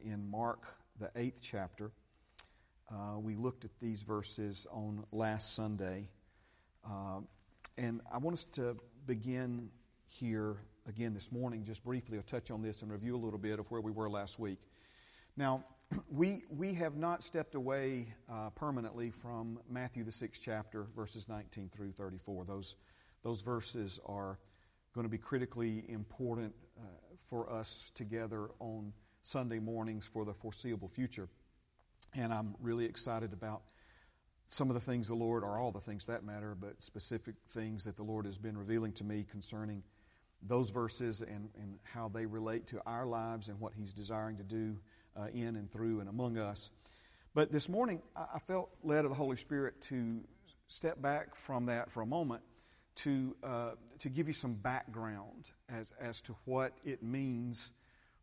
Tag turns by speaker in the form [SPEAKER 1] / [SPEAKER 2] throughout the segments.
[SPEAKER 1] in Mark, the eighth chapter. Uh, we looked at these verses on last Sunday. Uh, and I want us to begin here again this morning, just briefly, I'll touch on this and review a little bit of where we were last week. Now, we, we have not stepped away uh, permanently from Matthew, the sixth chapter, verses 19 through 34. Those, those verses are going to be critically important uh, for us together on Sunday mornings for the foreseeable future. And I'm really excited about some of the things the Lord, or all the things that matter, but specific things that the Lord has been revealing to me concerning those verses and, and how they relate to our lives and what He's desiring to do uh, in and through and among us. But this morning, I felt led of the Holy Spirit to step back from that for a moment to, uh, to give you some background as, as to what it means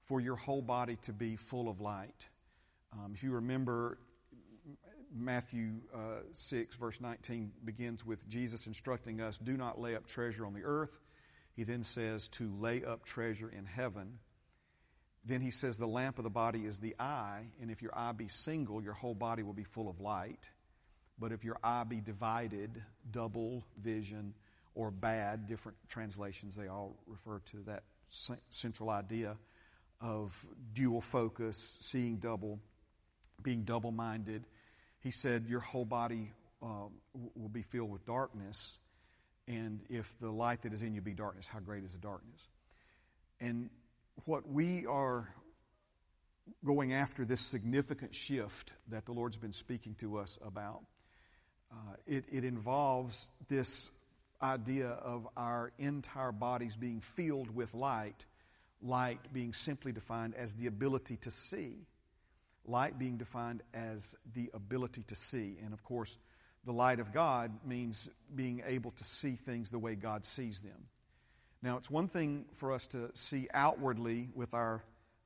[SPEAKER 1] for your whole body to be full of light. Um, if you remember, Matthew uh, 6, verse 19 begins with Jesus instructing us do not lay up treasure on the earth. He then says to lay up treasure in heaven. Then he says the lamp of the body is the eye, and if your eye be single, your whole body will be full of light. But if your eye be divided, double vision, or bad, different translations, they all refer to that central idea of dual focus, seeing double, being double minded. He said, Your whole body uh, will be filled with darkness. And if the light that is in you be darkness, how great is the darkness? And what we are going after this significant shift that the Lord's been speaking to us about, uh, it, it involves this idea of our entire bodies being filled with light light being simply defined as the ability to see. Light being defined as the ability to see. And of course, the light of God means being able to see things the way God sees them. Now, it's one thing for us to see outwardly with our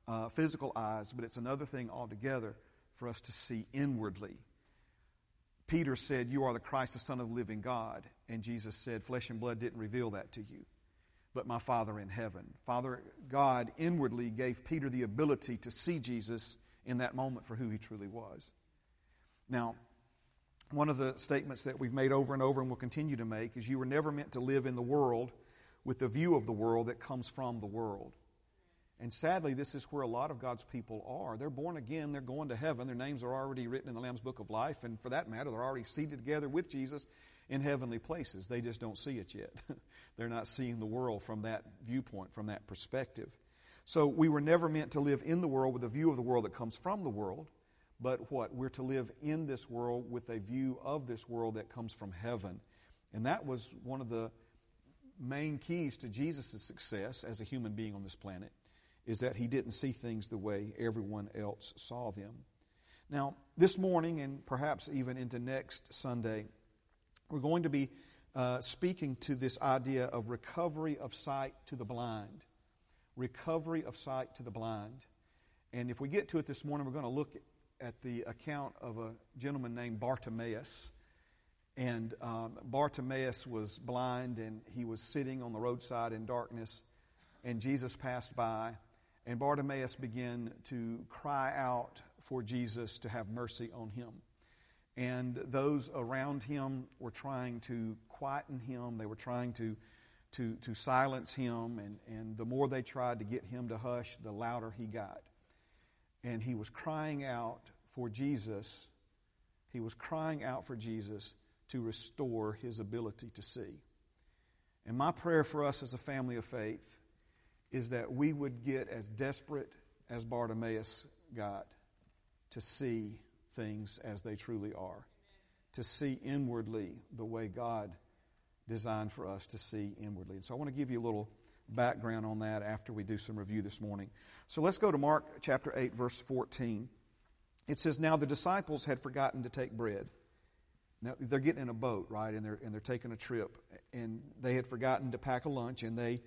[SPEAKER 1] uh, physical eyes, but it's another thing altogether for us to see inwardly. Peter said, You are the Christ, the Son of the living God. And Jesus said, Flesh and blood didn't reveal that to you but my Father in heaven. Father God inwardly gave Peter the ability to see Jesus in that moment for who he truly was. Now, one of the statements that we've made over and over and will continue to make is you were never meant to live in the world with the view of the world that comes from the world. And sadly, this is where a lot of God's people are. They're born again, they're going to heaven, their names are already written in the Lamb's Book of Life, and for that matter, they're already seated together with Jesus in heavenly places. They just don't see it yet. They're not seeing the world from that viewpoint, from that perspective. So we were never meant to live in the world with a view of the world that comes from the world, but what? We're to live in this world with a view of this world that comes from heaven. And that was one of the main keys to Jesus' success as a human being on this planet, is that he didn't see things the way everyone else saw them. Now, this morning, and perhaps even into next Sunday, we're going to be uh, speaking to this idea of recovery of sight to the blind. Recovery of sight to the blind. And if we get to it this morning, we're going to look at the account of a gentleman named Bartimaeus. And um, Bartimaeus was blind and he was sitting on the roadside in darkness. And Jesus passed by. And Bartimaeus began to cry out for Jesus to have mercy on him and those around him were trying to quieten him. They were trying to, to, to silence him, and, and the more they tried to get him to hush, the louder he got. And he was crying out for Jesus. He was crying out for Jesus to restore his ability to see. And my prayer for us as a family of faith is that we would get as desperate as Bartimaeus got to see things as they truly are, to see inwardly the way God designed for us to see inwardly. And so I want to give you a little background on that after we do some review this morning. So let's go to Mark chapter 8, verse 14. It says, Now the disciples had forgotten to take bread. Now they're getting in a boat, right? And they're, and they're taking a trip. And they had forgotten to pack a lunch, and they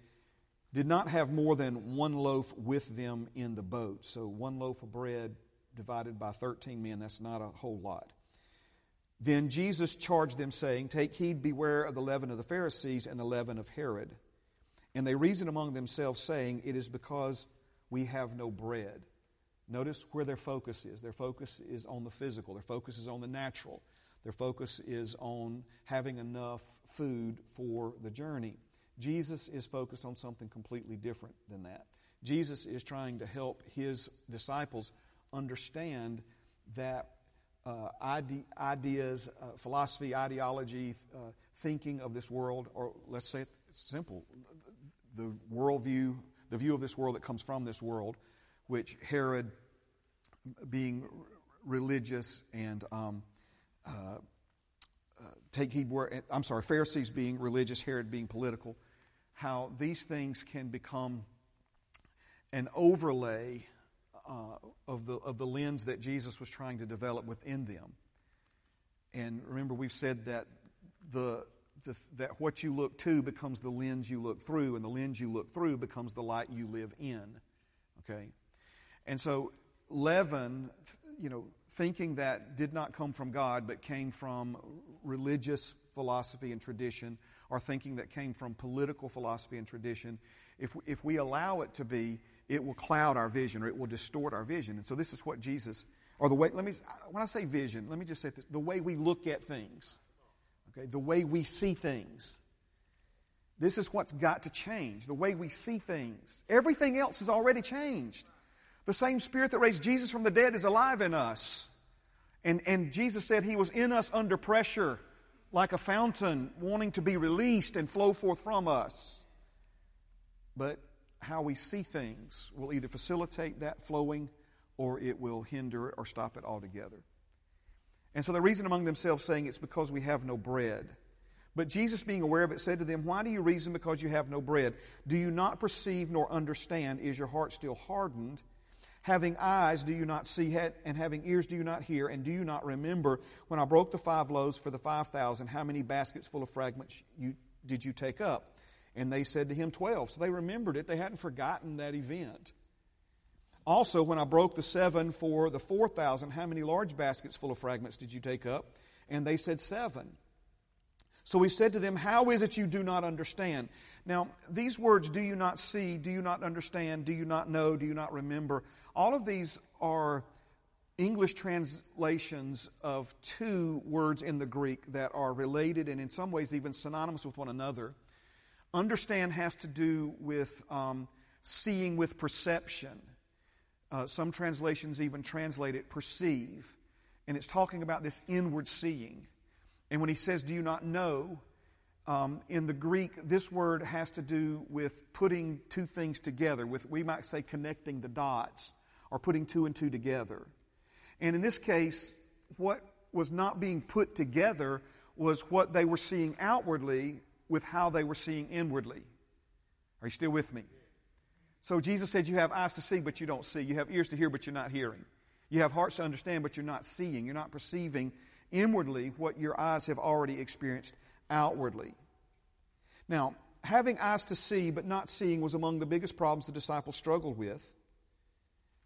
[SPEAKER 1] did not have more than one loaf with them in the boat. So one loaf of bread divided by 13 men, that's not a whole lot. Then Jesus charged them, saying, Take heed, beware of the leaven of the Pharisees and the leaven of Herod. And they reasoned among themselves, saying, It is because we have no bread. Notice where their focus is. Their focus is on the physical, their focus is on the natural, their focus is on having enough food for the journey. Jesus is focused on something completely different than that. Jesus is trying to help his disciples understand that uh, ide- ideas, uh, philosophy, ideology, uh, thinking of this world, or let's say it simple, the worldview, the view of this world that comes from this world, which Herod, being religious and um, uh, uh, take heed where, I'm sorry, Pharisees being religious, Herod being political, how these things can become an overlay uh, of, the, of the lens that Jesus was trying to develop within them. And remember, we've said that the, the, that what you look to becomes the lens you look through, and the lens you look through becomes the light you live in. Okay? And so, leaven, you know, thinking that did not come from God but came from religious philosophy and tradition, or thinking that came from political philosophy and tradition, if, if we allow it to be, it will cloud our vision or it will distort our vision. And so this is what Jesus, or the way, let me, when I say vision, let me just say this the way we look at things, okay, the way we see things. This is what's got to change, the way we see things. Everything else has already changed. The same Spirit that raised Jesus from the dead is alive in us. And, and Jesus said He was in us under pressure, like a fountain, wanting to be released and flow forth from us. But how we see things will either facilitate that flowing or it will hinder it or stop it altogether. And so they reason among themselves, saying, It's because we have no bread. But Jesus, being aware of it, said to them, Why do you reason because you have no bread? Do you not perceive nor understand? Is your heart still hardened? Having eyes, do you not see? And having ears, do you not hear? And do you not remember when I broke the five loaves for the five thousand, how many baskets full of fragments you, did you take up? And they said to him, 12. So they remembered it. They hadn't forgotten that event. Also, when I broke the seven for the 4,000, how many large baskets full of fragments did you take up? And they said, Seven. So he said to them, How is it you do not understand? Now, these words, do you not see, do you not understand, do you not know, do you not remember, all of these are English translations of two words in the Greek that are related and in some ways even synonymous with one another. Understand has to do with um, seeing with perception. Uh, some translations even translate it perceive. And it's talking about this inward seeing. And when he says, Do you not know? Um, in the Greek, this word has to do with putting two things together, with, we might say, connecting the dots or putting two and two together. And in this case, what was not being put together was what they were seeing outwardly with how they were seeing inwardly. Are you still with me? So Jesus said, You have eyes to see, but you don't see. You have ears to hear, but you're not hearing. You have hearts to understand, but you're not seeing. You're not perceiving inwardly what your eyes have already experienced outwardly. Now, having eyes to see but not seeing was among the biggest problems the disciples struggled with.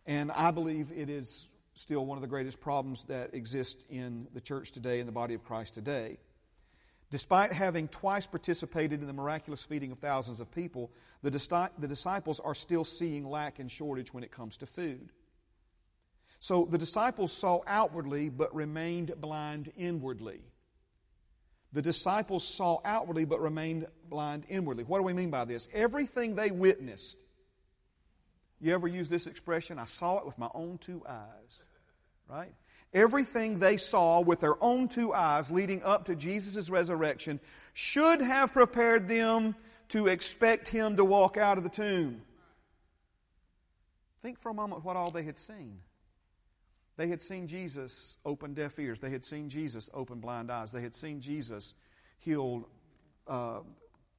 [SPEAKER 1] And I believe it is still one of the greatest problems that exist in the church today, in the body of Christ today. Despite having twice participated in the miraculous feeding of thousands of people, the, disciples are still seeing lack and shortage when it comes to food. So the disciples saw outwardly but remained blind inwardly. The disciples saw outwardly but remained blind inwardly. What do we mean by this? Everything they witnessed. You ever use this expression? I saw it with my own two eyes. Right? Everything they saw with their own two eyes leading up to Jesus' resurrection should have prepared them to expect him to walk out of the tomb. Think for a moment what all they had seen. They had seen Jesus open deaf ears. They had seen Jesus open blind eyes. They had seen Jesus heal uh,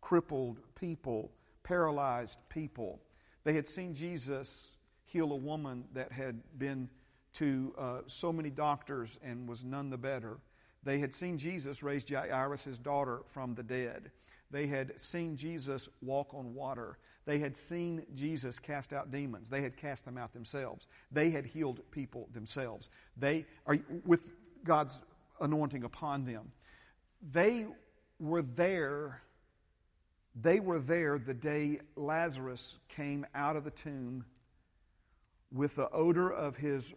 [SPEAKER 1] crippled people, paralyzed people. They had seen Jesus heal a woman that had been to uh, so many doctors and was none the better. They had seen Jesus raise Jairus' daughter from the dead. They had seen Jesus walk on water. They had seen Jesus cast out demons. They had cast them out themselves. They had healed people themselves. They are with God's anointing upon them. They were there. They were there the day Lazarus came out of the tomb with the odor of his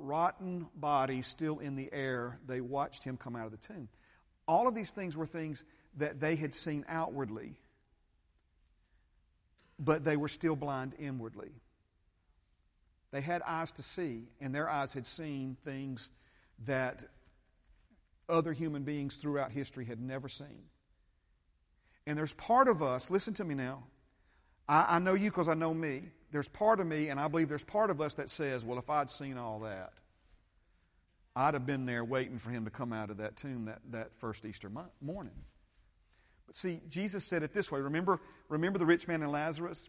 [SPEAKER 1] rotten body still in the air, they watched him come out of the tomb. All of these things were things that they had seen outwardly, but they were still blind inwardly. They had eyes to see, and their eyes had seen things that other human beings throughout history had never seen. And there's part of us, listen to me now. I, I know you because I know me. There's part of me, and I believe there's part of us that says, well, if I'd seen all that, I'd have been there waiting for him to come out of that tomb that, that first Easter morning. But see, Jesus said it this way. Remember, remember the rich man and Lazarus?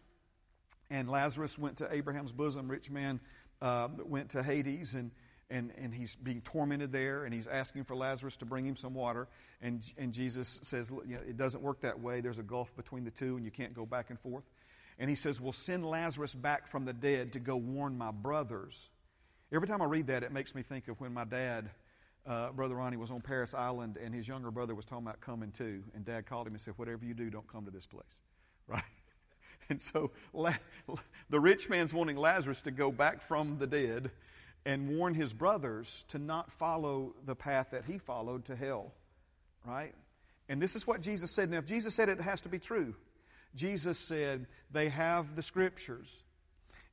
[SPEAKER 1] And Lazarus went to Abraham's bosom. Rich man uh, went to Hades, and, and, and he's being tormented there, and he's asking for Lazarus to bring him some water. And, and Jesus says, you know, It doesn't work that way. There's a gulf between the two, and you can't go back and forth. And he says, Well, send Lazarus back from the dead to go warn my brothers. Every time I read that, it makes me think of when my dad, uh, Brother Ronnie, was on Parris Island and his younger brother was talking about coming too. And dad called him and said, Whatever you do, don't come to this place. Right? And so la- the rich man's wanting Lazarus to go back from the dead and warn his brothers to not follow the path that he followed to hell. Right? And this is what Jesus said. Now, if Jesus said it, it has to be true. Jesus said, They have the scriptures.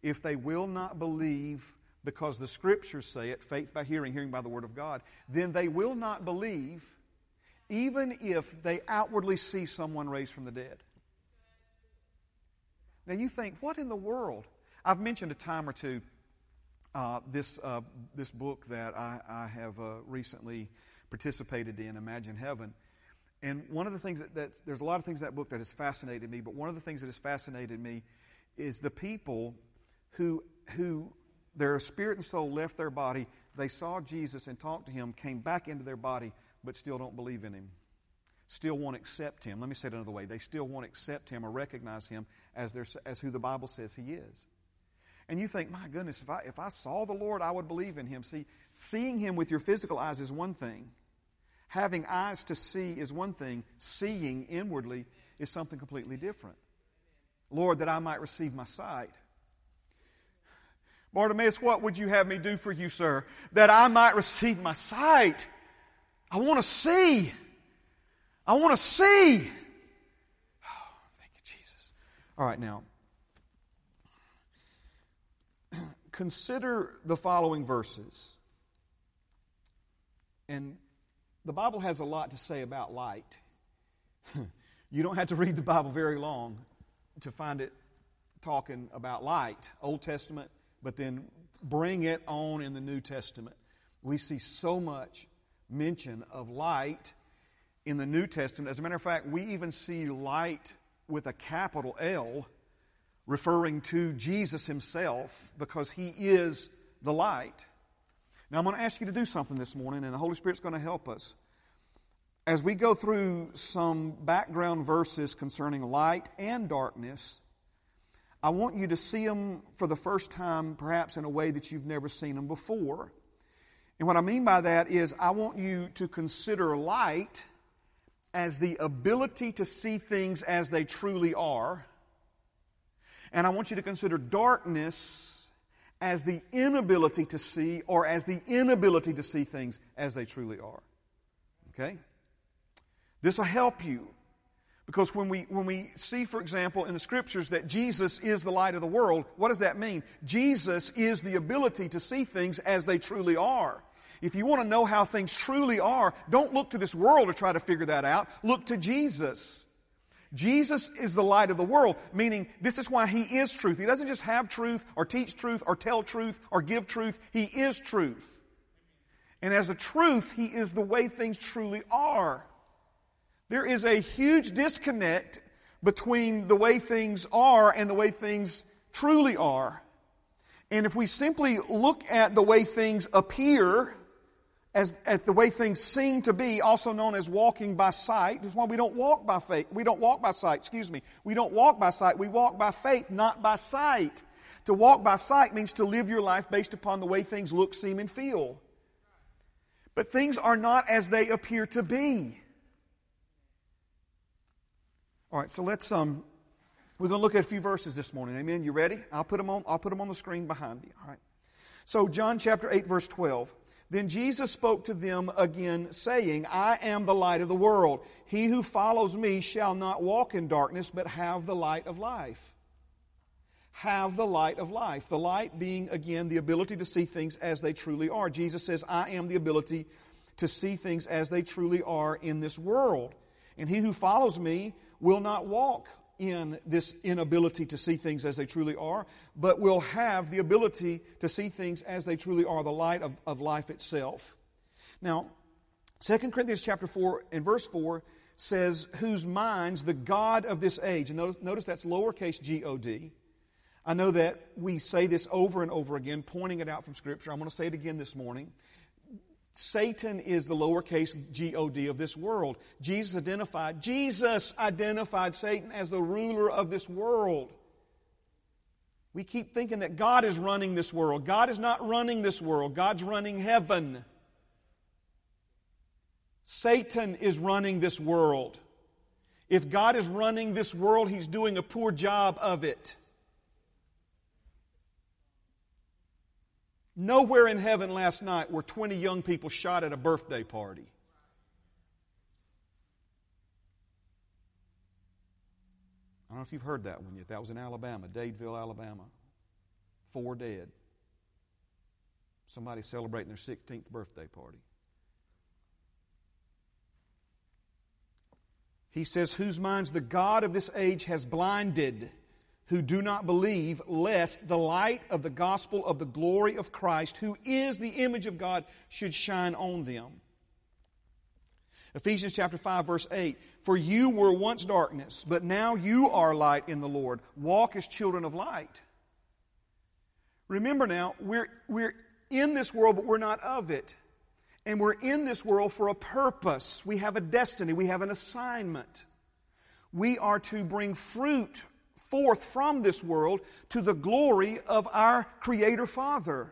[SPEAKER 1] If they will not believe because the scriptures say it, faith by hearing, hearing by the word of God, then they will not believe even if they outwardly see someone raised from the dead. Now you think, what in the world? I've mentioned a time or two uh, this, uh, this book that I, I have uh, recently participated in, Imagine Heaven. And one of the things that, that, there's a lot of things in that book that has fascinated me, but one of the things that has fascinated me is the people who, who their spirit and soul left their body, they saw Jesus and talked to him, came back into their body, but still don't believe in him. Still won't accept him. Let me say it another way. They still won't accept him or recognize him as, their, as who the Bible says he is. And you think, my goodness, if I, if I saw the Lord, I would believe in him. See, seeing him with your physical eyes is one thing. Having eyes to see is one thing, seeing inwardly is something completely different. Lord, that I might receive my sight. Bartimaeus, what would you have me do for you, sir? That I might receive my sight. I want to see. I want to see. Oh, thank you, Jesus. All right, now. Consider the following verses. And the Bible has a lot to say about light. you don't have to read the Bible very long to find it talking about light, Old Testament, but then bring it on in the New Testament. We see so much mention of light in the New Testament. As a matter of fact, we even see light with a capital L referring to Jesus himself because he is the light. Now, I'm going to ask you to do something this morning, and the Holy Spirit's going to help us. As we go through some background verses concerning light and darkness, I want you to see them for the first time, perhaps in a way that you've never seen them before. And what I mean by that is, I want you to consider light as the ability to see things as they truly are. And I want you to consider darkness as the inability to see or as the inability to see things as they truly are. Okay? This will help you. Because when we, when we see, for example, in the scriptures that Jesus is the light of the world, what does that mean? Jesus is the ability to see things as they truly are. If you want to know how things truly are, don't look to this world to try to figure that out. Look to Jesus. Jesus is the light of the world, meaning this is why He is truth. He doesn't just have truth or teach truth or tell truth or give truth. He is truth. And as a truth, He is the way things truly are. There is a huge disconnect between the way things are and the way things truly are. And if we simply look at the way things appear, as, at the way things seem to be, also known as walking by sight. That's why we don't walk by faith. We don't walk by sight, excuse me. We don't walk by sight. We walk by faith, not by sight. To walk by sight means to live your life based upon the way things look, seem, and feel. But things are not as they appear to be. All right, so let's um, We're going to look at a few verses this morning. Amen. You ready? I'll put them on, I'll put them on the screen behind you. All right. So, John chapter 8, verse 12. Then Jesus spoke to them again, saying, I am the light of the world. He who follows me shall not walk in darkness, but have the light of life. Have the light of life. The light being, again, the ability to see things as they truly are. Jesus says, I am the ability to see things as they truly are in this world. And he who follows me will not walk in this inability to see things as they truly are, but will have the ability to see things as they truly are, the light of, of life itself. Now, 2 Corinthians chapter 4 and verse 4 says, whose minds the God of this age, and notice, notice that's lowercase g O D. I know that we say this over and over again, pointing it out from Scripture. I'm going to say it again this morning. Satan is the lowercase God of this world. Jesus identified, Jesus identified Satan as the ruler of this world. We keep thinking that God is running this world. God is not running this world. God's running heaven. Satan is running this world. If God is running this world, he's doing a poor job of it. Nowhere in heaven last night were 20 young people shot at a birthday party. I don't know if you've heard that one yet. That was in Alabama, Dadeville, Alabama. Four dead. Somebody celebrating their 16th birthday party. He says, Whose minds the God of this age has blinded who do not believe, lest the light of the gospel of the glory of Christ, who is the image of God, should shine on them. Ephesians chapter 5 verse 8, for you were once darkness, but now you are light in the Lord. Walk as children of light. Remember now, we're, we're in this world, but we're not of it. And we're in this world for a purpose. We have a destiny. We have an assignment. We are to bring fruit forth from this world to the glory of our Creator Father.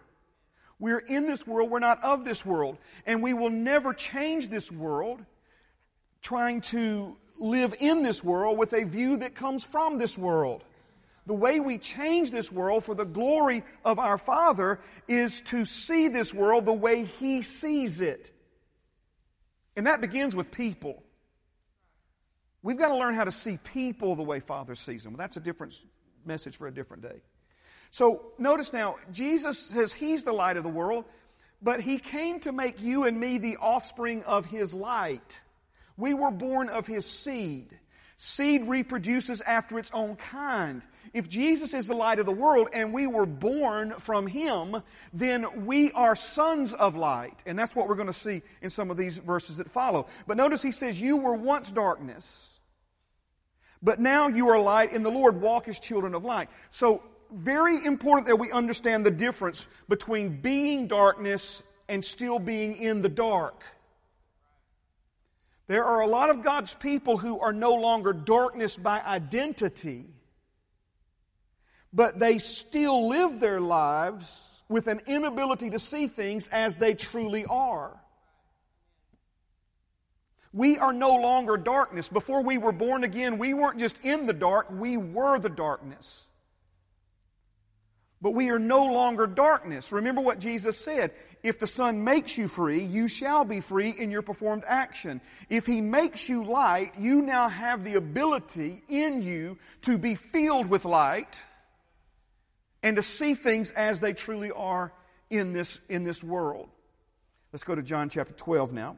[SPEAKER 1] We're in this world, we're not of this world. And we will never change this world trying to live in this world with a view that comes from this world. The way we change this world for the glory of our Father is to see this world the way He sees it. And that begins with people. We've got to learn how to see people the way Father sees them. That's a different message for a different day. So notice now, Jesus says He's the light of the world, but He came to make you and me the offspring of His light. We were born of His seed. Seed reproduces after its own kind. If Jesus is the light of the world and we were born from Him, then we are sons of light. And that's what we're going to see in some of these verses that follow. But notice He says, You were once darkness but now you are light in the Lord. Walk as children of light. So, very important that we understand the difference between being darkness and still being in the dark. There are a lot of God's people who are no longer darkness by identity, but they still live their lives with an inability to see things as they truly are. We are no longer darkness. Before we were born again, we weren't just in the dark, we were the darkness. But we are no longer darkness. Remember what Jesus said. If the Son makes you free, you shall be free in your performed action. If He makes you light, you now have the ability in you to be filled with light and to see things as they truly are in this, in this world. Let's go to John chapter 12 now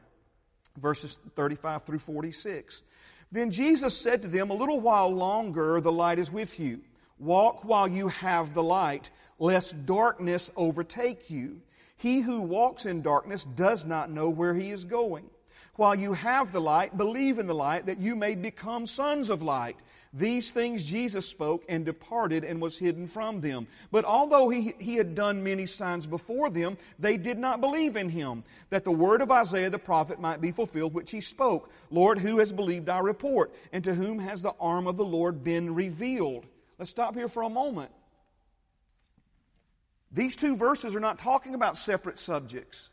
[SPEAKER 1] verses 35 through 46. Then Jesus said to them, A little while longer the light is with you. Walk while you have the light, lest darkness overtake you. He who walks in darkness does not know where he is going. While you have the light, believe in the light that you may become sons of light. These things Jesus spoke and departed and was hidden from them. But although he, he had done many signs before them, they did not believe in him, that the word of Isaiah the prophet might be fulfilled, which he spoke Lord, who has believed our report? And to whom has the arm of the Lord been revealed? Let's stop here for a moment. These two verses are not talking about separate subjects.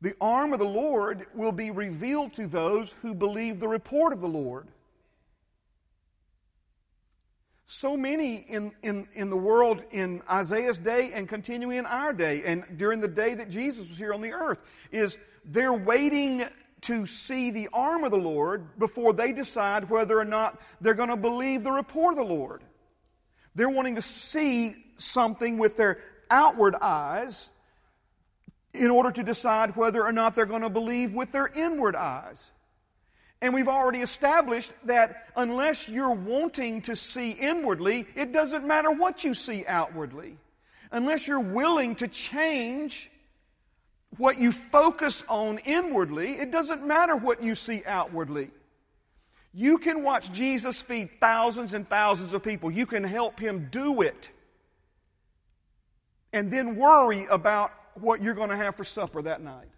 [SPEAKER 1] The arm of the Lord will be revealed to those who believe the report of the Lord. so many in, in, in the world in Isaiah's day and continuing in our day and during the day that Jesus was here on the earth is they're waiting to see the arm of the Lord before they decide whether or not they're going to believe the report of the Lord. They're wanting to see something with their outward eyes in order to decide whether or not they're going to believe with their inward eyes. And we've already established that unless you're wanting to see inwardly, it doesn't matter what you see outwardly. Unless you're willing to change what you focus on inwardly, it doesn't matter what you see outwardly. You can watch Jesus feed thousands and thousands of people. You can help him do it. And then worry about what you're going to have for supper that night.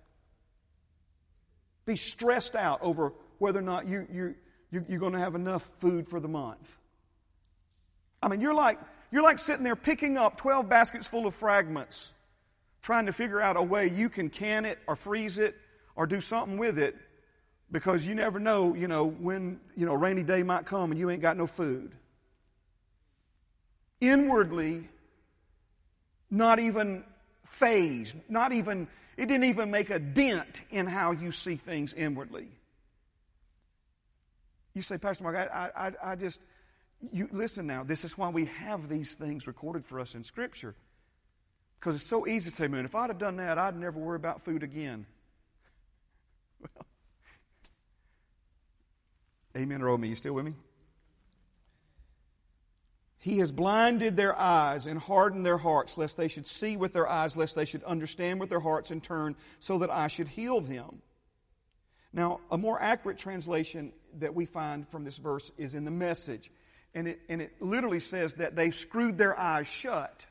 [SPEAKER 1] Be stressed out over whether or not you, you, you, you're going to have enough food for the month. I mean, you're like, you're like sitting there picking up 12 baskets full of fragments, trying to figure out a way you can can it or freeze it or do something with it because you never know, you know, when, you know, a rainy day might come and you ain't got no food. Inwardly, not even fazed, not even, it didn't even make a dent in how you see things inwardly. You say, Pastor Mark, I, I, I just, you listen now, this is why we have these things recorded for us in Scripture. Because it's so easy to say, man, if I'd have done that, I'd never worry about food again. well, amen or oh me. You still with me? He has blinded their eyes and hardened their hearts, lest they should see with their eyes, lest they should understand with their hearts and turn, so that I should heal them. Now, a more accurate translation that we find from this verse is in the message. And it, and it literally says that they screwed their eyes shut.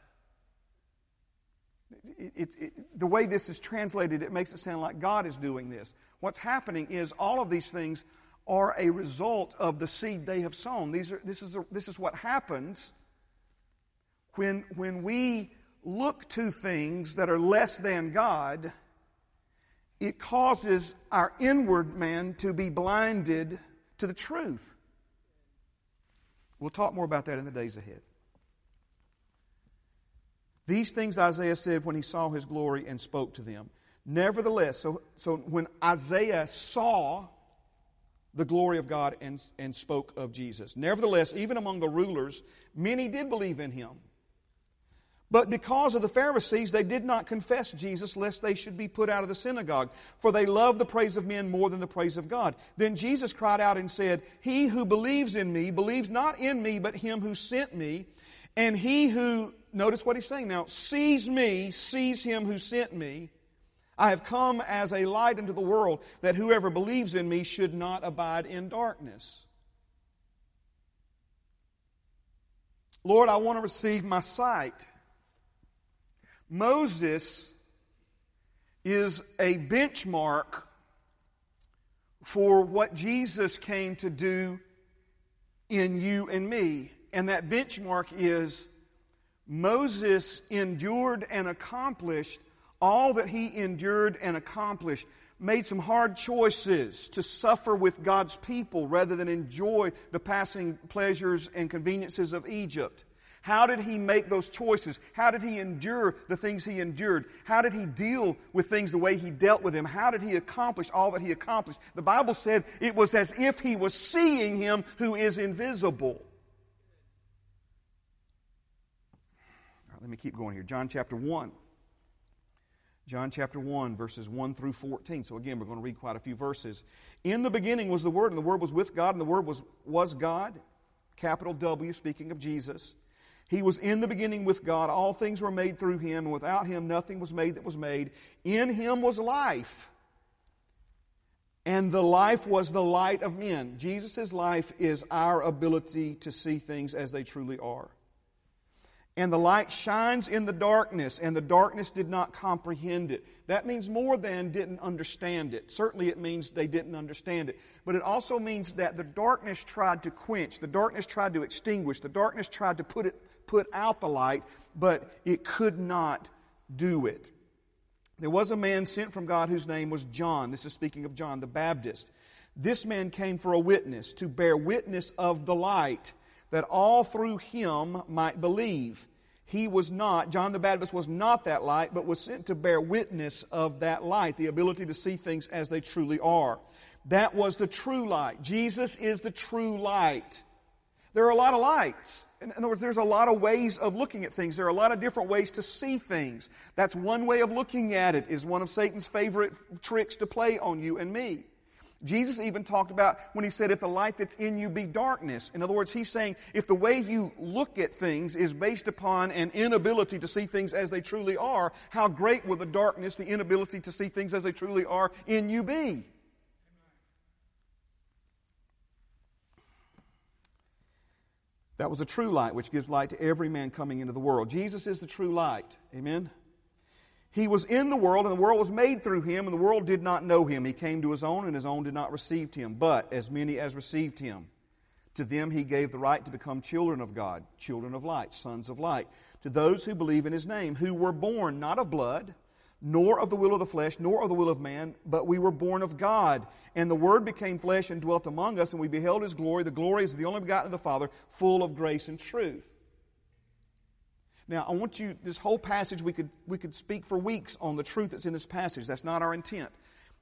[SPEAKER 1] It, it, it, the way this is translated, it makes it sound like God is doing this. What's happening is all of these things are a result of the seed they have sown. These are, this, is a, this is what happens when, when we look to things that are less than God it causes our inward man to be blinded to the truth. We'll talk more about that in the days ahead. These things Isaiah said when he saw his glory and spoke to them. Nevertheless, so, so when Isaiah saw the glory of God and, and spoke of Jesus, nevertheless, even among the rulers, many did believe in him. But because of the Pharisees, they did not confess Jesus, lest they should be put out of the synagogue. For they love the praise of men more than the praise of God. Then Jesus cried out and said, He who believes in me believes not in me, but him who sent me. And he who, notice what he's saying now, sees me, sees him who sent me. I have come as a light into the world, that whoever believes in me should not abide in darkness. Lord, I want to receive my sight. Moses is a benchmark for what Jesus came to do in you and me. And that benchmark is Moses endured and accomplished all that he endured and accomplished, made some hard choices to suffer with God's people rather than enjoy the passing pleasures and conveniences of Egypt. How did he make those choices? How did he endure the things he endured? How did he deal with things the way he dealt with them? How did he accomplish all that he accomplished? The Bible said it was as if he was seeing him who is invisible. let me keep going here. John chapter 1. John chapter 1, verses 1 through 14. So again, we're going to read quite a few verses. In the beginning was the Word, and the Word was with God, and the Word was, was God. Capital W, speaking of Jesus. He was in the beginning with God. All things were made through him, and without him nothing was made that was made. In him was life. And the life was the light of men. Jesus' life is our ability to see things as they truly are. And the light shines in the darkness, and the darkness did not comprehend it. That means more than didn't understand it. Certainly, it means they didn't understand it. But it also means that the darkness tried to quench, the darkness tried to extinguish, the darkness tried to put it put out the light, but it could not do it. There was a man sent from God whose name was John. This is speaking of John the Baptist. This man came for a witness, to bear witness of the light, that all through him might believe. He was not, John the Baptist was not that light, but was sent to bear witness of that light, the ability to see things as they truly are. That was the true light. Jesus is the true light. There are a lot of lights. In other words, there's a lot of ways of looking at things. There are a lot of different ways to see things. That's one way of looking at it, is one of Satan's favorite tricks to play on you and me. Jesus even talked about when he said, if the light that's in you be darkness. In other words, he's saying, if the way you look at things is based upon an inability to see things as they truly are, how great will the darkness, the inability to see things as they truly are in you be? That was the true light, which gives light to every man coming into the world. Jesus is the true light. Amen? He was in the world, and the world was made through him, and the world did not know him. He came to his own, and his own did not receive him. But as many as received him, to them he gave the right to become children of God, children of light, sons of light. To those who believe in his name, who were born not of blood, nor of the will of the flesh, nor of the will of man, but we were born of God. And the Word became flesh and dwelt among us, and we beheld His glory. The glory is the only begotten of the Father, full of grace and truth. Now, I want you, this whole passage, we could, we could speak for weeks on the truth that's in this passage. That's not our intent.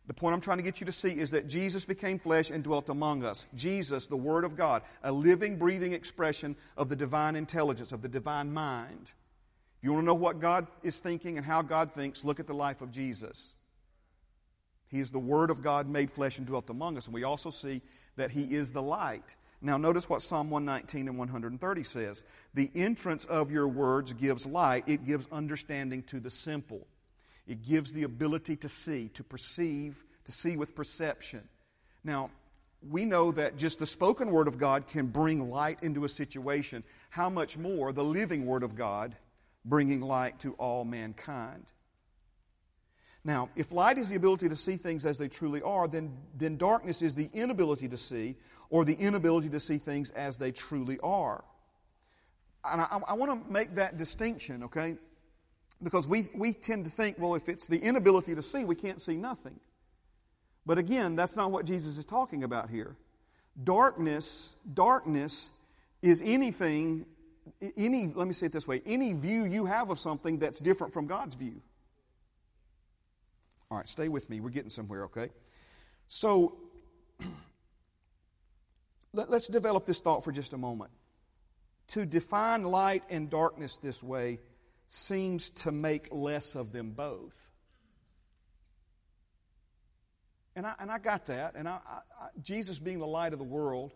[SPEAKER 1] The point I'm trying to get you to see is that Jesus became flesh and dwelt among us. Jesus, the Word of God, a living, breathing expression of the divine intelligence, of the divine mind. If you want to know what God is thinking and how God thinks, look at the life of Jesus. He is the Word of God made flesh and dwelt among us. And we also see that He is the light. Now, notice what Psalm 119 and 130 says. The entrance of your words gives light, it gives understanding to the simple. It gives the ability to see, to perceive, to see with perception. Now, we know that just the spoken word of God can bring light into a situation. How much more the living word of God bringing light to all mankind. Now, if light is the ability to see things as they truly are, then, then darkness is the inability to see or the inability to see things as they truly are. And I, I want to make that distinction, okay? Because we, we tend to think, well, if it's the inability to see, we can't see nothing. But again, that's not what Jesus is talking about here. Darkness, darkness is anything any, let me say it this way any view you have of something that's different from God's view. All right, stay with me. We're getting somewhere, okay? So, let, us develop this thought for just a moment. To define light and darkness this way seems to make less of them both. And I, and I got that. And I, I, Jesus being the light of the world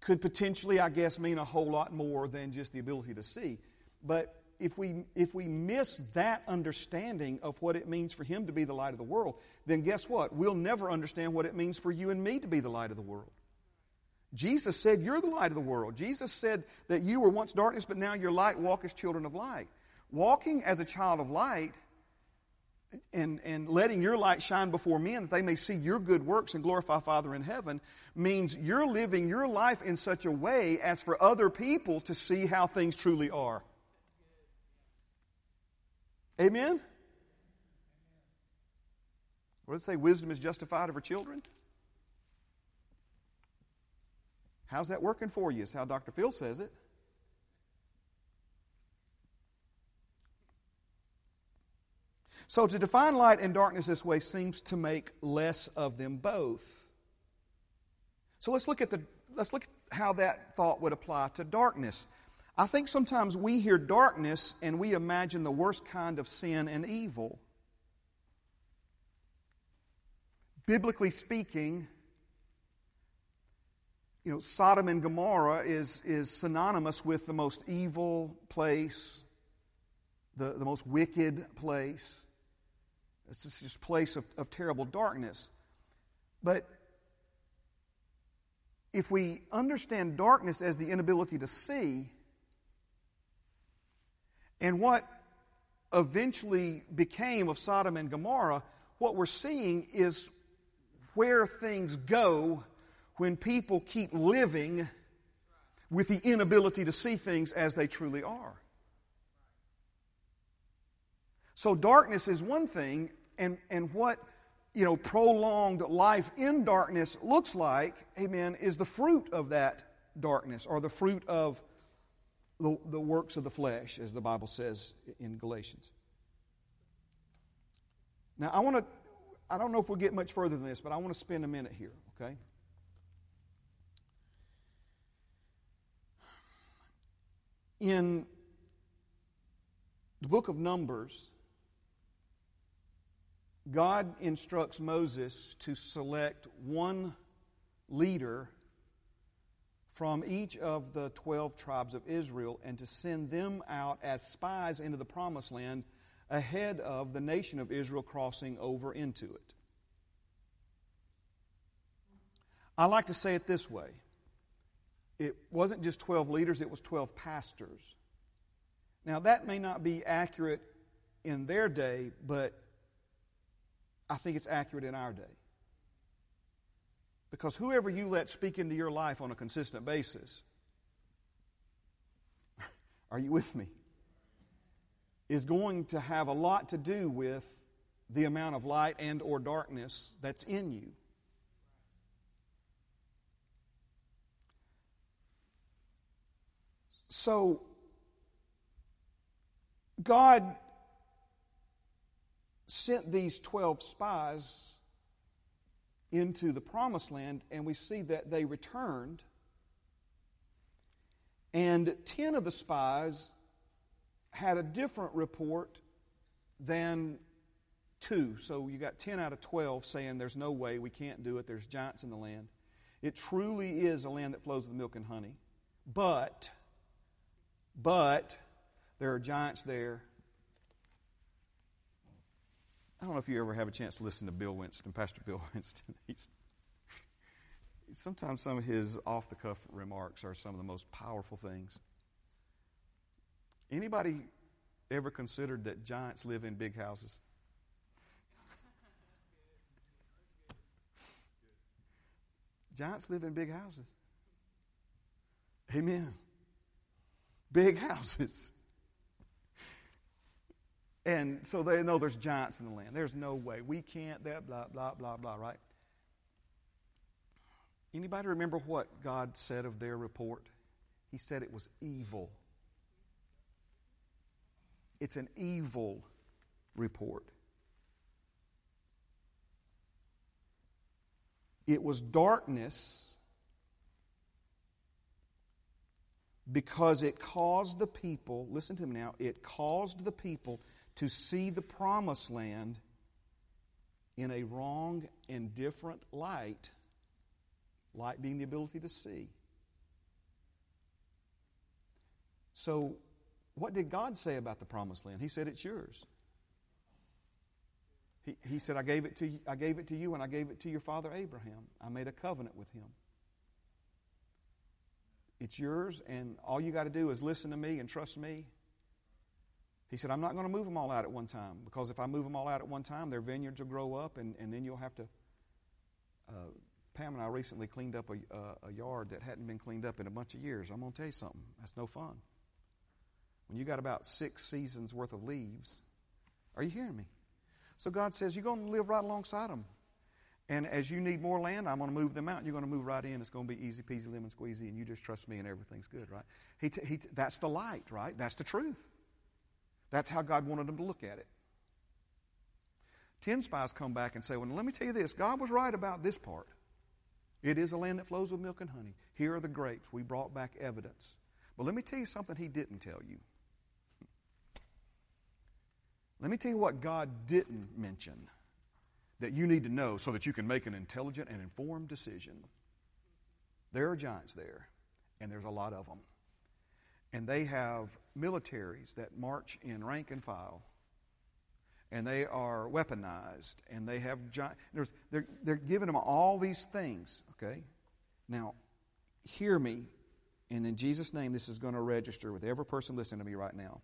[SPEAKER 1] could potentially, I guess, mean a whole lot more than just the ability to see. But if we, if we miss that understanding of what it means for Him to be the light of the world, then guess what? We'll never understand what it means for you and me to be the light of the world. Jesus said, You're the light of the world. Jesus said that you were once darkness, but now you're light. Walk as children of light. Walking as a child of light and, and letting your light shine before men that they may see your good works and glorify Father in heaven means you're living your life in such a way as for other people to see how things truly are. Amen? What does it say? Wisdom is justified of her children? How's that working for you? Is how Dr. Phil says it. So to define light and darkness this way seems to make less of them both. So let's look at the let's look at how that thought would apply to darkness. I think sometimes we hear darkness and we imagine the worst kind of sin and evil. Biblically speaking, you know, Sodom and Gomorrah is, is synonymous with the most evil place, the, the most wicked place. It's just this place of, of terrible darkness. But if we understand darkness as the inability to see, and what eventually became of Sodom and Gomorrah, what we're seeing is where things go when people keep living with the inability to see things as they truly are. So, darkness is one thing, and, and what you know prolonged life in darkness looks like, amen, is the fruit of that darkness or the fruit of the, the works of the flesh, as the Bible says in Galatians. Now, I want to, I don't know if we'll get much further than this, but I want to spend a minute here, okay? In the book of Numbers, God instructs Moses to select one leader from each of the 12 tribes of Israel and to send them out as spies into the promised land ahead of the nation of Israel crossing over into it. I like to say it this way it wasn't just 12 leaders, it was 12 pastors. Now, that may not be accurate in their day, but I think it's accurate in our day. Because whoever you let speak into your life on a consistent basis, are you with me? Is going to have a lot to do with the amount of light and or darkness that's in you. So God sent these 12 spies into the promised land, and we see that they returned. And 10 of the spies had a different report than two. So you got 10 out of 12 saying there's no way, we can't do it, there's giants in the land. It truly is a land that flows with milk and honey. But, but, there are giants there I don't know if you ever have a chance to listen to Bill Winston, Pastor Bill Winston. He's, sometimes some of his off the cuff remarks are some of the most powerful things. Anybody ever considered that giants live in big houses? Giants live in big houses. Amen. Big houses. And so they know there's giants in the land. There's no way. We can't, that, blah, blah, blah, blah, right? Anybody remember what God said of their report? He said it was evil. It's an evil report. It was darkness because it caused the people, listen to me now, it caused the people to see the promised land in a wrong and different light, light being the ability to see. So, what did God say about the promised land? He said, It's yours. He, he said, I gave, it to you, I gave it to you and I gave it to your father Abraham. I made a covenant with him. It's yours, and all you got to do is listen to me and trust me, he said, I'm not going to move them all out at one time because if I move them all out at one time, their vineyards will grow up and, and then you'll have to. Uh, Pam and I recently cleaned up a, uh, a yard that hadn't been cleaned up in a bunch of years. I'm going to tell you something. That's no fun. When you got about six seasons worth of leaves, are you hearing me? So God says, You're going to live right alongside them. And as you need more land, I'm going to move them out. You're going to move right in. It's going to be easy peasy lemon squeezy, and you just trust me, and everything's good, right? He t- he t- that's the light, right? That's the truth. That's how God wanted them to look at it. Ten spies come back and say, Well, let me tell you this God was right about this part. It is a land that flows with milk and honey. Here are the grapes. We brought back evidence. But let me tell you something he didn't tell you. Let me tell you what God didn't mention that you need to know so that you can make an intelligent and informed decision. There are giants there, and there's a lot of them and they have militaries that march in rank and file, and they are weaponized, and they have giant. They're, they're giving them all these things, okay? Now, hear me, and in Jesus' name, this is going to register with every person listening to me right now.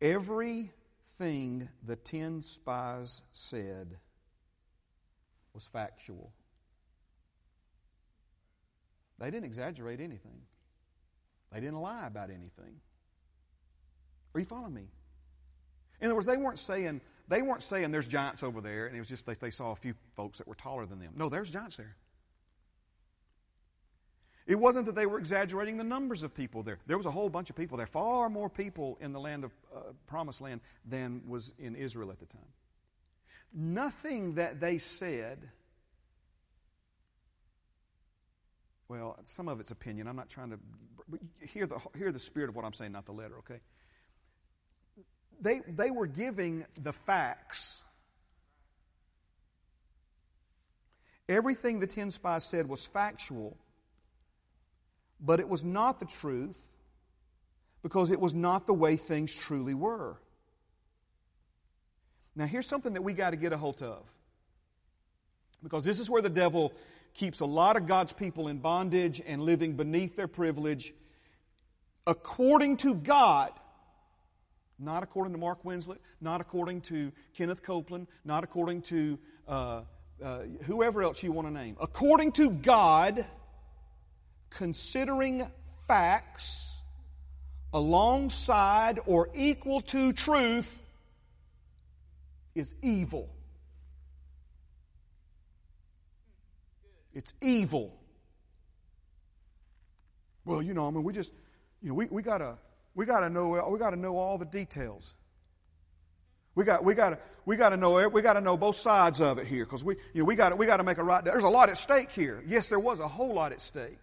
[SPEAKER 1] Everything the ten spies said was factual. They didn't exaggerate anything. They didn't lie about anything. Are you following me? In other words, they weren't saying they weren't saying there's giants over there, and it was just that they saw a few folks that were taller than them. No, there's giants there. It wasn't that they were exaggerating the numbers of people there. There was a whole bunch of people there, far more people in the land of uh, promised land than was in Israel at the time. Nothing that they said, well, some of it's opinion. I'm not trying to hear the, hear the spirit of what I'm saying, not the letter, okay? They, they were giving the facts. Everything the ten spies said was factual but it was not the truth because it was not the way things truly were. Now, here's something that we got to get a hold of. Because this is where the devil keeps a lot of God's people in bondage and living beneath their privilege according to God. Not according to Mark Winslet, not according to Kenneth Copeland, not according to uh, uh, whoever else you want to name. According to God, considering facts alongside or equal to truth is evil. It's evil. Well, you know, I mean, we just, you know, we, we gotta, we gotta know, we gotta know all the details. We got, we gotta we got to know, we got to know both sides of it here because we, you know, we got, we got to make a right. There's a lot at stake here. Yes, there was a whole lot at stake.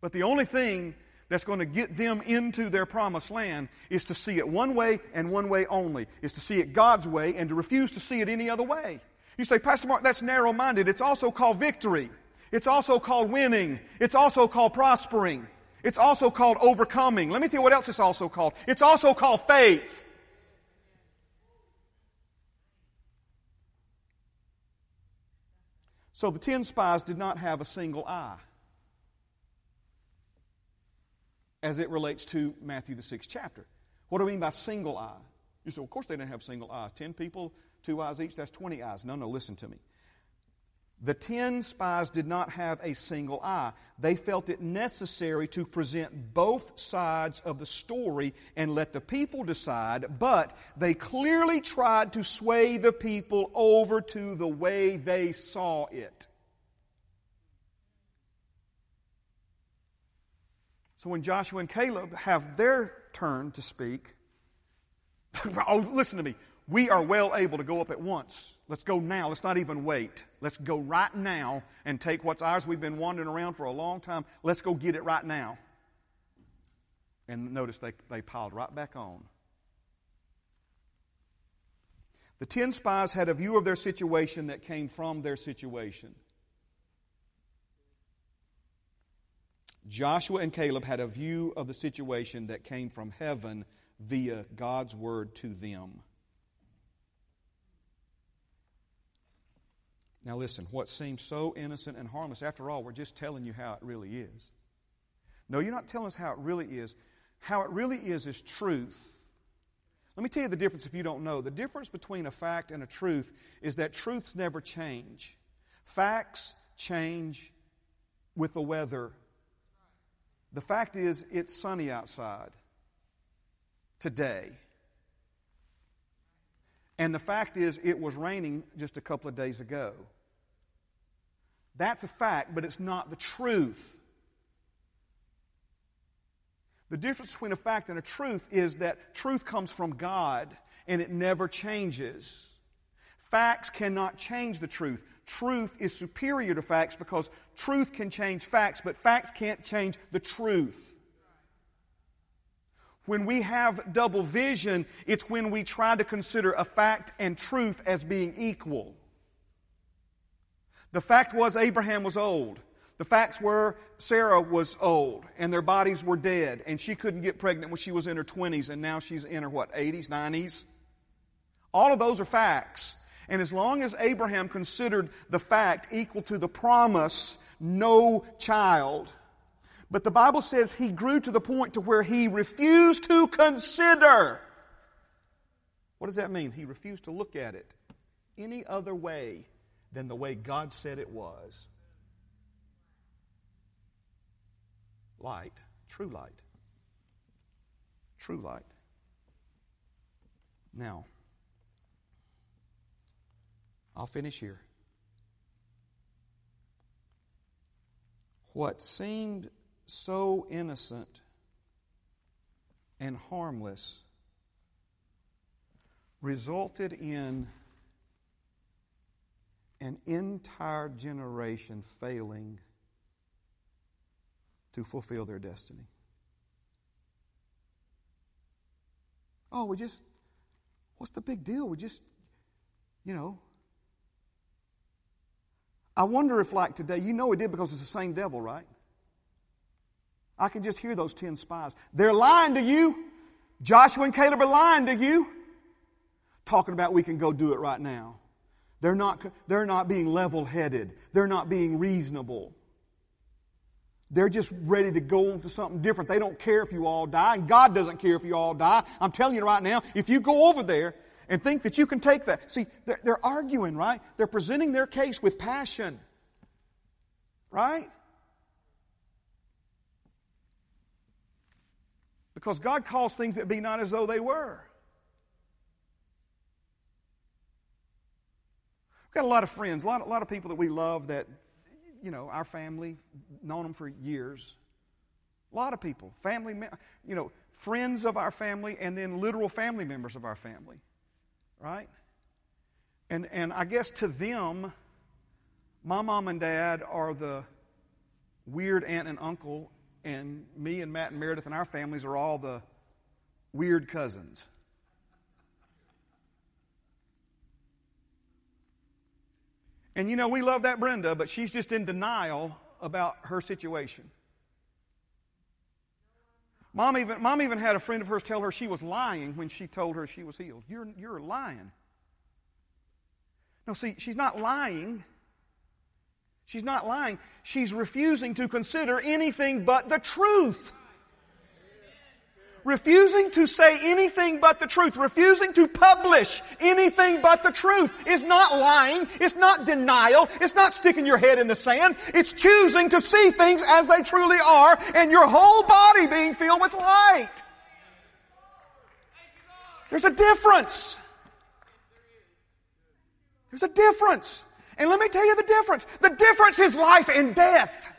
[SPEAKER 1] But the only thing that's going to get them into their promised land is to see it one way and one way only, is to see it God's way and to refuse to see it any other way. You say, Pastor Mark, that's narrow minded. It's also called victory. It's also called winning. It's also called prospering. It's also called overcoming. Let me tell you what else it's also called. It's also called faith. So the ten spies did not have a single eye. as it relates to Matthew, the sixth chapter. What do I mean by single eye? You say, well, of course they didn't have single eye. Ten people, two eyes each, that's 20 eyes. No, no, listen to me. The ten spies did not have a single eye. They felt it necessary to present both sides of the story and let the people decide, but they clearly tried to sway the people over to the way they saw it. So when Joshua and Caleb have their turn to speak, oh, listen to me. We are well able to go up at once. Let's go now. Let's not even wait. Let's go right now and take what's ours. We've been wandering around for a long time. Let's go get it right now. And notice they, they piled right back on. The ten spies had a view of their situation that came from their situation. Joshua and Caleb had a view of the situation that came from heaven via God's word to them. Now, listen, what seems so innocent and harmless, after all, we're just telling you how it really is. No, you're not telling us how it really is. How it really is is truth. Let me tell you the difference if you don't know. The difference between a fact and a truth is that truths never change. Facts change with the weather the fact is, it's sunny outside today. And the fact is, it was raining just a couple of days ago. That's a fact, but it's not the truth. The difference between a fact and a truth is that truth comes from God and it never changes. Facts cannot change the truth truth is superior to facts because truth can change facts, but facts can't change the truth. When we have double vision, it's when we try to consider a fact and truth as being equal. The fact was Abraham was old. The facts were Sarah was old and their bodies were dead and she couldn't get pregnant when she was in her 20s and now she's in her what, 80s, 90s? All of those are facts. And as long as Abraham considered the fact equal to the promise, no child. But the Bible says he grew to the point to where he refused to consider. What does that mean? He refused to look at it any other way than the way God said it was. Light, true light. True light. Now, I'll finish here. what seemed so innocent and harmless resulted in an entire generation failing to fulfill their destiny. Oh, we just, what's the big deal? We just, you know. I wonder if, like today, you know it did because it's the same devil, right? I can just hear those 10 spies. They're lying to you. Joshua and Caleb are lying to you. Talking about we can go do it right now. They're not, they're not being level headed. They're not being reasonable. They're just ready to go on to something different. They don't care if you all die, and God doesn't care if you all die. I'm telling you right now, if you go over there and think that you can take that, see, they're, they're arguing, right? They're presenting their case with passion, right? Because God calls things that be not as though they were. We've got a lot of friends, a lot, a lot of people that we love that you know, our family, known them for years. A lot of people, family, you know, friends of our family, and then literal family members of our family, right? And, and I guess to them, my mom and dad are the weird aunt and uncle, and me and Matt and Meredith and our families are all the weird cousins. And you know, we love that Brenda, but she's just in denial about her situation. Mom even, Mom even had a friend of hers tell her she was lying when she told her she was healed. You're, you're lying. No, see, she's not lying. She's not lying. She's refusing to consider anything but the truth refusing to say anything but the truth, refusing to publish anything but the truth is not lying, it's not denial, it's not sticking your head in the sand, it's choosing to see things as they truly are and your whole body being filled with light. There's a difference. There's a difference. And let me tell you the difference. The difference is life and death.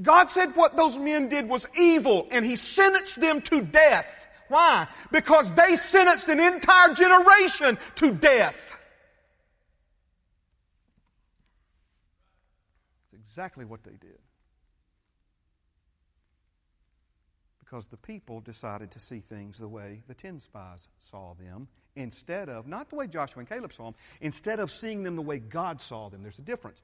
[SPEAKER 1] God said what those men did was evil and He sentenced them to death. Why? Because they sentenced an entire generation to death. That's exactly what they did. Because the people decided to see things the way the ten spies saw them instead of, not the way Joshua and Caleb saw them, instead of seeing them the way God saw them. There's a difference.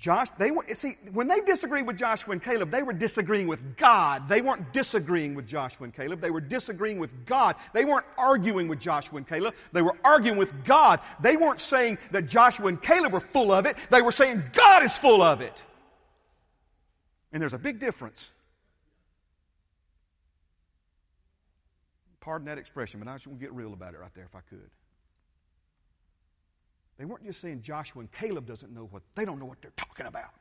[SPEAKER 1] Josh, they were, see, when they disagreed with Joshua and Caleb, they were disagreeing with God. They weren't disagreeing with Joshua and Caleb. They were disagreeing with God. They weren't arguing with Joshua and Caleb. They were arguing with God. They weren't saying that Joshua and Caleb were full of it. They were saying God is full of it. And there's a big difference. Pardon that expression, but I just want to get real about it right there if I could. They weren't just saying Joshua and Caleb doesn't know what they don't know what they're talking about.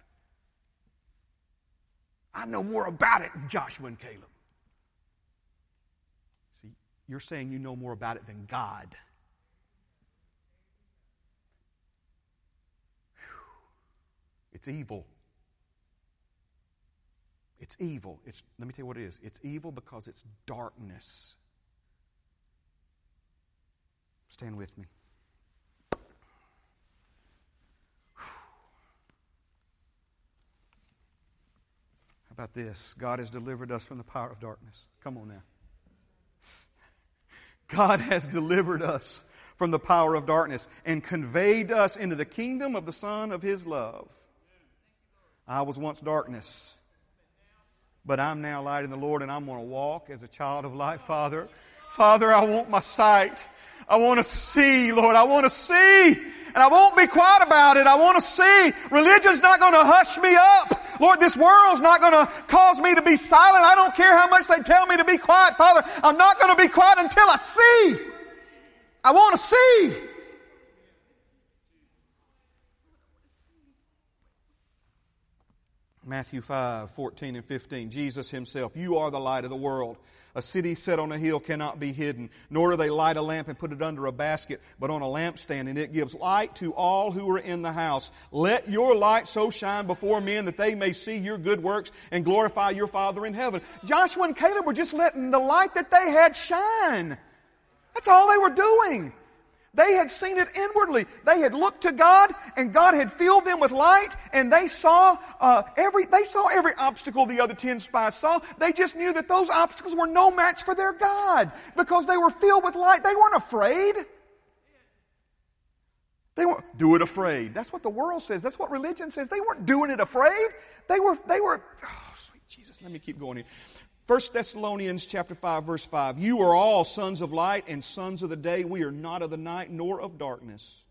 [SPEAKER 1] I know more about it than Joshua and Caleb. See, you're saying you know more about it than God. It's evil. It's evil. It's, let me tell you what it is. It's evil because it's darkness. Stand with me. About this? God has delivered us from the power of darkness. Come on now. God has delivered us from the power of darkness and conveyed us into the kingdom of the Son of His love. I was once darkness, but I'm now light in the Lord, and I'm going to walk as a child of light, Father. Father, I want my sight. I want to see, Lord. I want to see. And I won't be quiet about it. I want to see. Religion's not going to hush me up. Lord, this world's not going to cause me to be silent. I don't care how much they tell me to be quiet, Father. I'm not going to be quiet until I see. I want to see. Matthew 5, 14 and 15. Jesus himself, you are the light of the world. A city set on a hill cannot be hidden, nor do they light a lamp and put it under a basket, but on a lampstand, and it gives light to all who are in the house. Let your light so shine before men that they may see your good works and glorify your Father in heaven. Joshua and Caleb were just letting the light that they had shine. That's all they were doing. They had seen it inwardly. They had looked to God, and God had filled them with light, and they saw uh, every they saw every obstacle the other ten spies saw. They just knew that those obstacles were no match for their God because they were filled with light. They weren't afraid. They weren't do it afraid. That's what the world says. That's what religion says. They weren't doing it afraid. They were. They were. Oh, sweet Jesus. Let me keep going here. 1 Thessalonians chapter 5 verse 5 You are all sons of light and sons of the day. We are not of the night nor of darkness.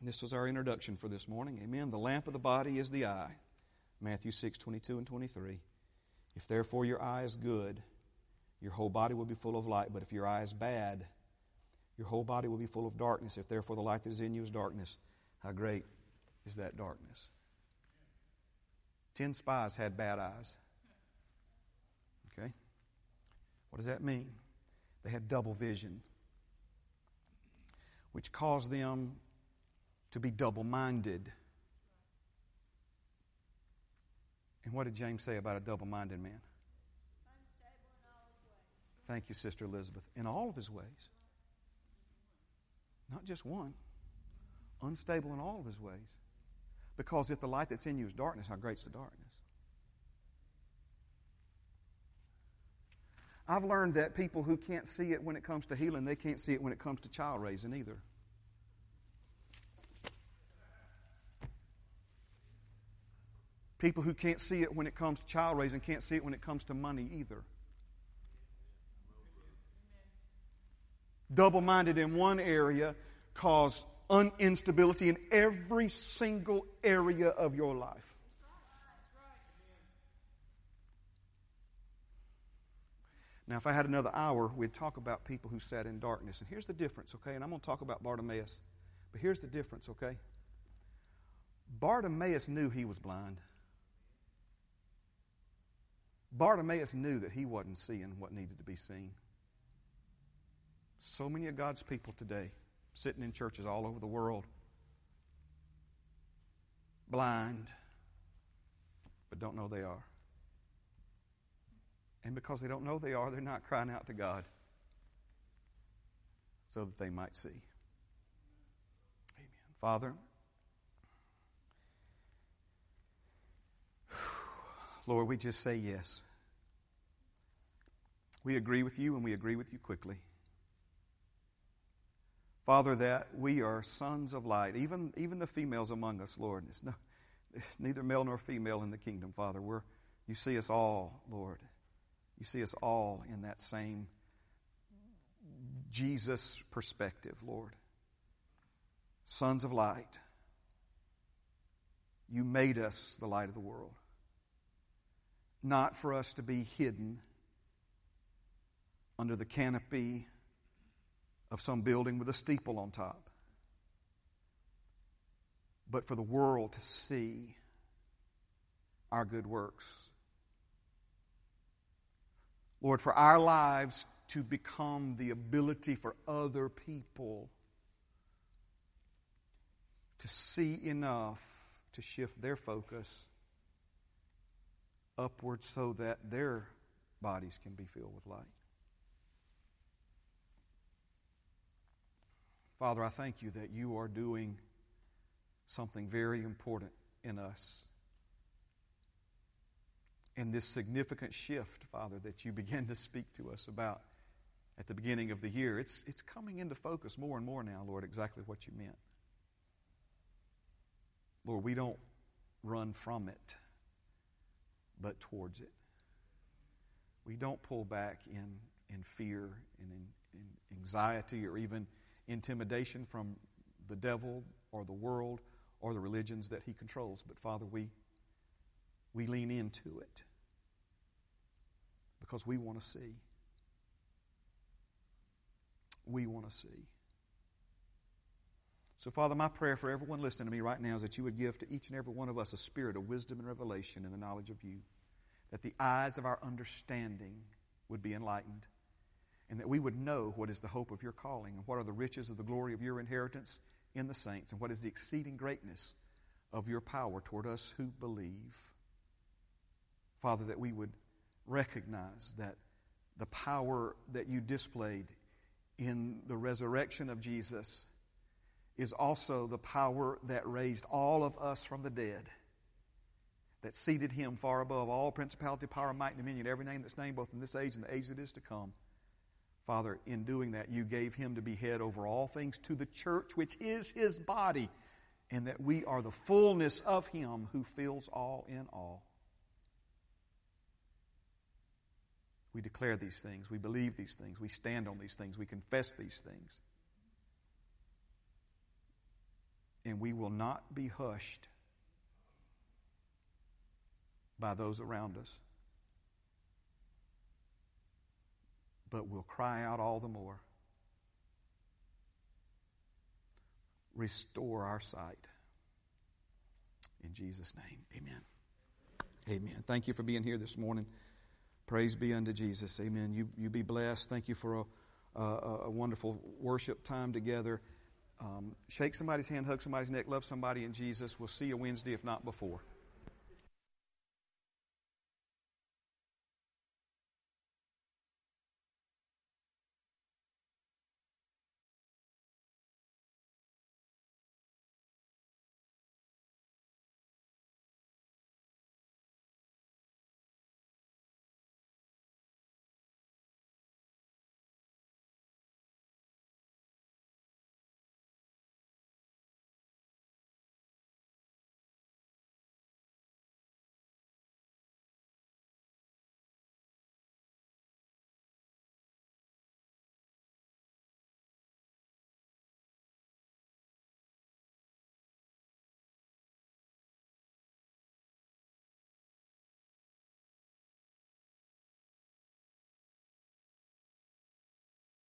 [SPEAKER 1] This was our introduction for this morning. Amen. The lamp of the body is the eye. Matthew 6 22 and 23 If therefore your eye is good your whole body will be full of light. But if your eye is bad your whole body will be full of darkness. If therefore the light that is in you is darkness how great is that darkness Ten spies had bad eyes. Okay? What does that mean? They had double vision, which caused them to be double minded. And what did James say about a double minded man? Unstable in all his ways. Thank you, Sister Elizabeth. In all of his ways. Not just one. Unstable in all of his ways. Because if the light that's in you is darkness, how great's the darkness? I've learned that people who can't see it when it comes to healing, they can't see it when it comes to child raising either. People who can't see it when it comes to child raising can't see it when it comes to money either. Double minded in one area cause instability in every single area of your life. Now, if I had another hour, we'd talk about people who sat in darkness. And here's the difference, okay? And I'm going to talk about Bartimaeus. But here's the difference, okay? Bartimaeus knew he was blind. Bartimaeus knew that he wasn't seeing what needed to be seen. So many of God's people today sitting in churches all over the world, blind, but don't know they are. And because they don't know they are, they're not crying out to God so that they might see. Amen. Father, Lord, we just say yes. We agree with you and we agree with you quickly. Father, that we are sons of light, even, even the females among us, Lord. It's, no, it's neither male nor female in the kingdom, Father. We're, you see us all, Lord. You see us all in that same Jesus perspective, Lord. Sons of light. You made us the light of the world. Not for us to be hidden under the canopy of some building with a steeple on top, but for the world to see our good works. Lord, for our lives to become the ability for other people to see enough to shift their focus upward so that their bodies can be filled with light. Father, I thank you that you are doing something very important in us. In this significant shift, Father, that you began to speak to us about at the beginning of the year, it's, it's coming into focus more and more now, Lord, exactly what you meant. Lord, we don't run from it, but towards it. We don't pull back in, in fear and in, in anxiety or even intimidation from the devil or the world or the religions that he controls. But Father, we, we lean into it because we want to see. We want to see. So, Father, my prayer for everyone listening to me right now is that you would give to each and every one of us a spirit of wisdom and revelation in the knowledge of you, that the eyes of our understanding would be enlightened, and that we would know what is the hope of your calling, and what are the riches of the glory of your inheritance in the saints, and what is the exceeding greatness of your power toward us who believe. Father, that we would recognize that the power that you displayed in the resurrection of Jesus is also the power that raised all of us from the dead, that seated him far above all principality, power, might, and dominion, every name that's named, both in this age and the age that is to come. Father, in doing that, you gave him to be head over all things to the church, which is his body, and that we are the fullness of him who fills all in all. We declare these things. We believe these things. We stand on these things. We confess these things. And we will not be hushed by those around us, but will cry out all the more. Restore our sight. In Jesus' name, amen. Amen. Thank you for being here this morning. Praise be unto Jesus. Amen. You, you be blessed. Thank you for a, a, a wonderful worship time together. Um, shake somebody's hand, hug somebody's neck, love somebody in Jesus. We'll see you Wednesday, if not before.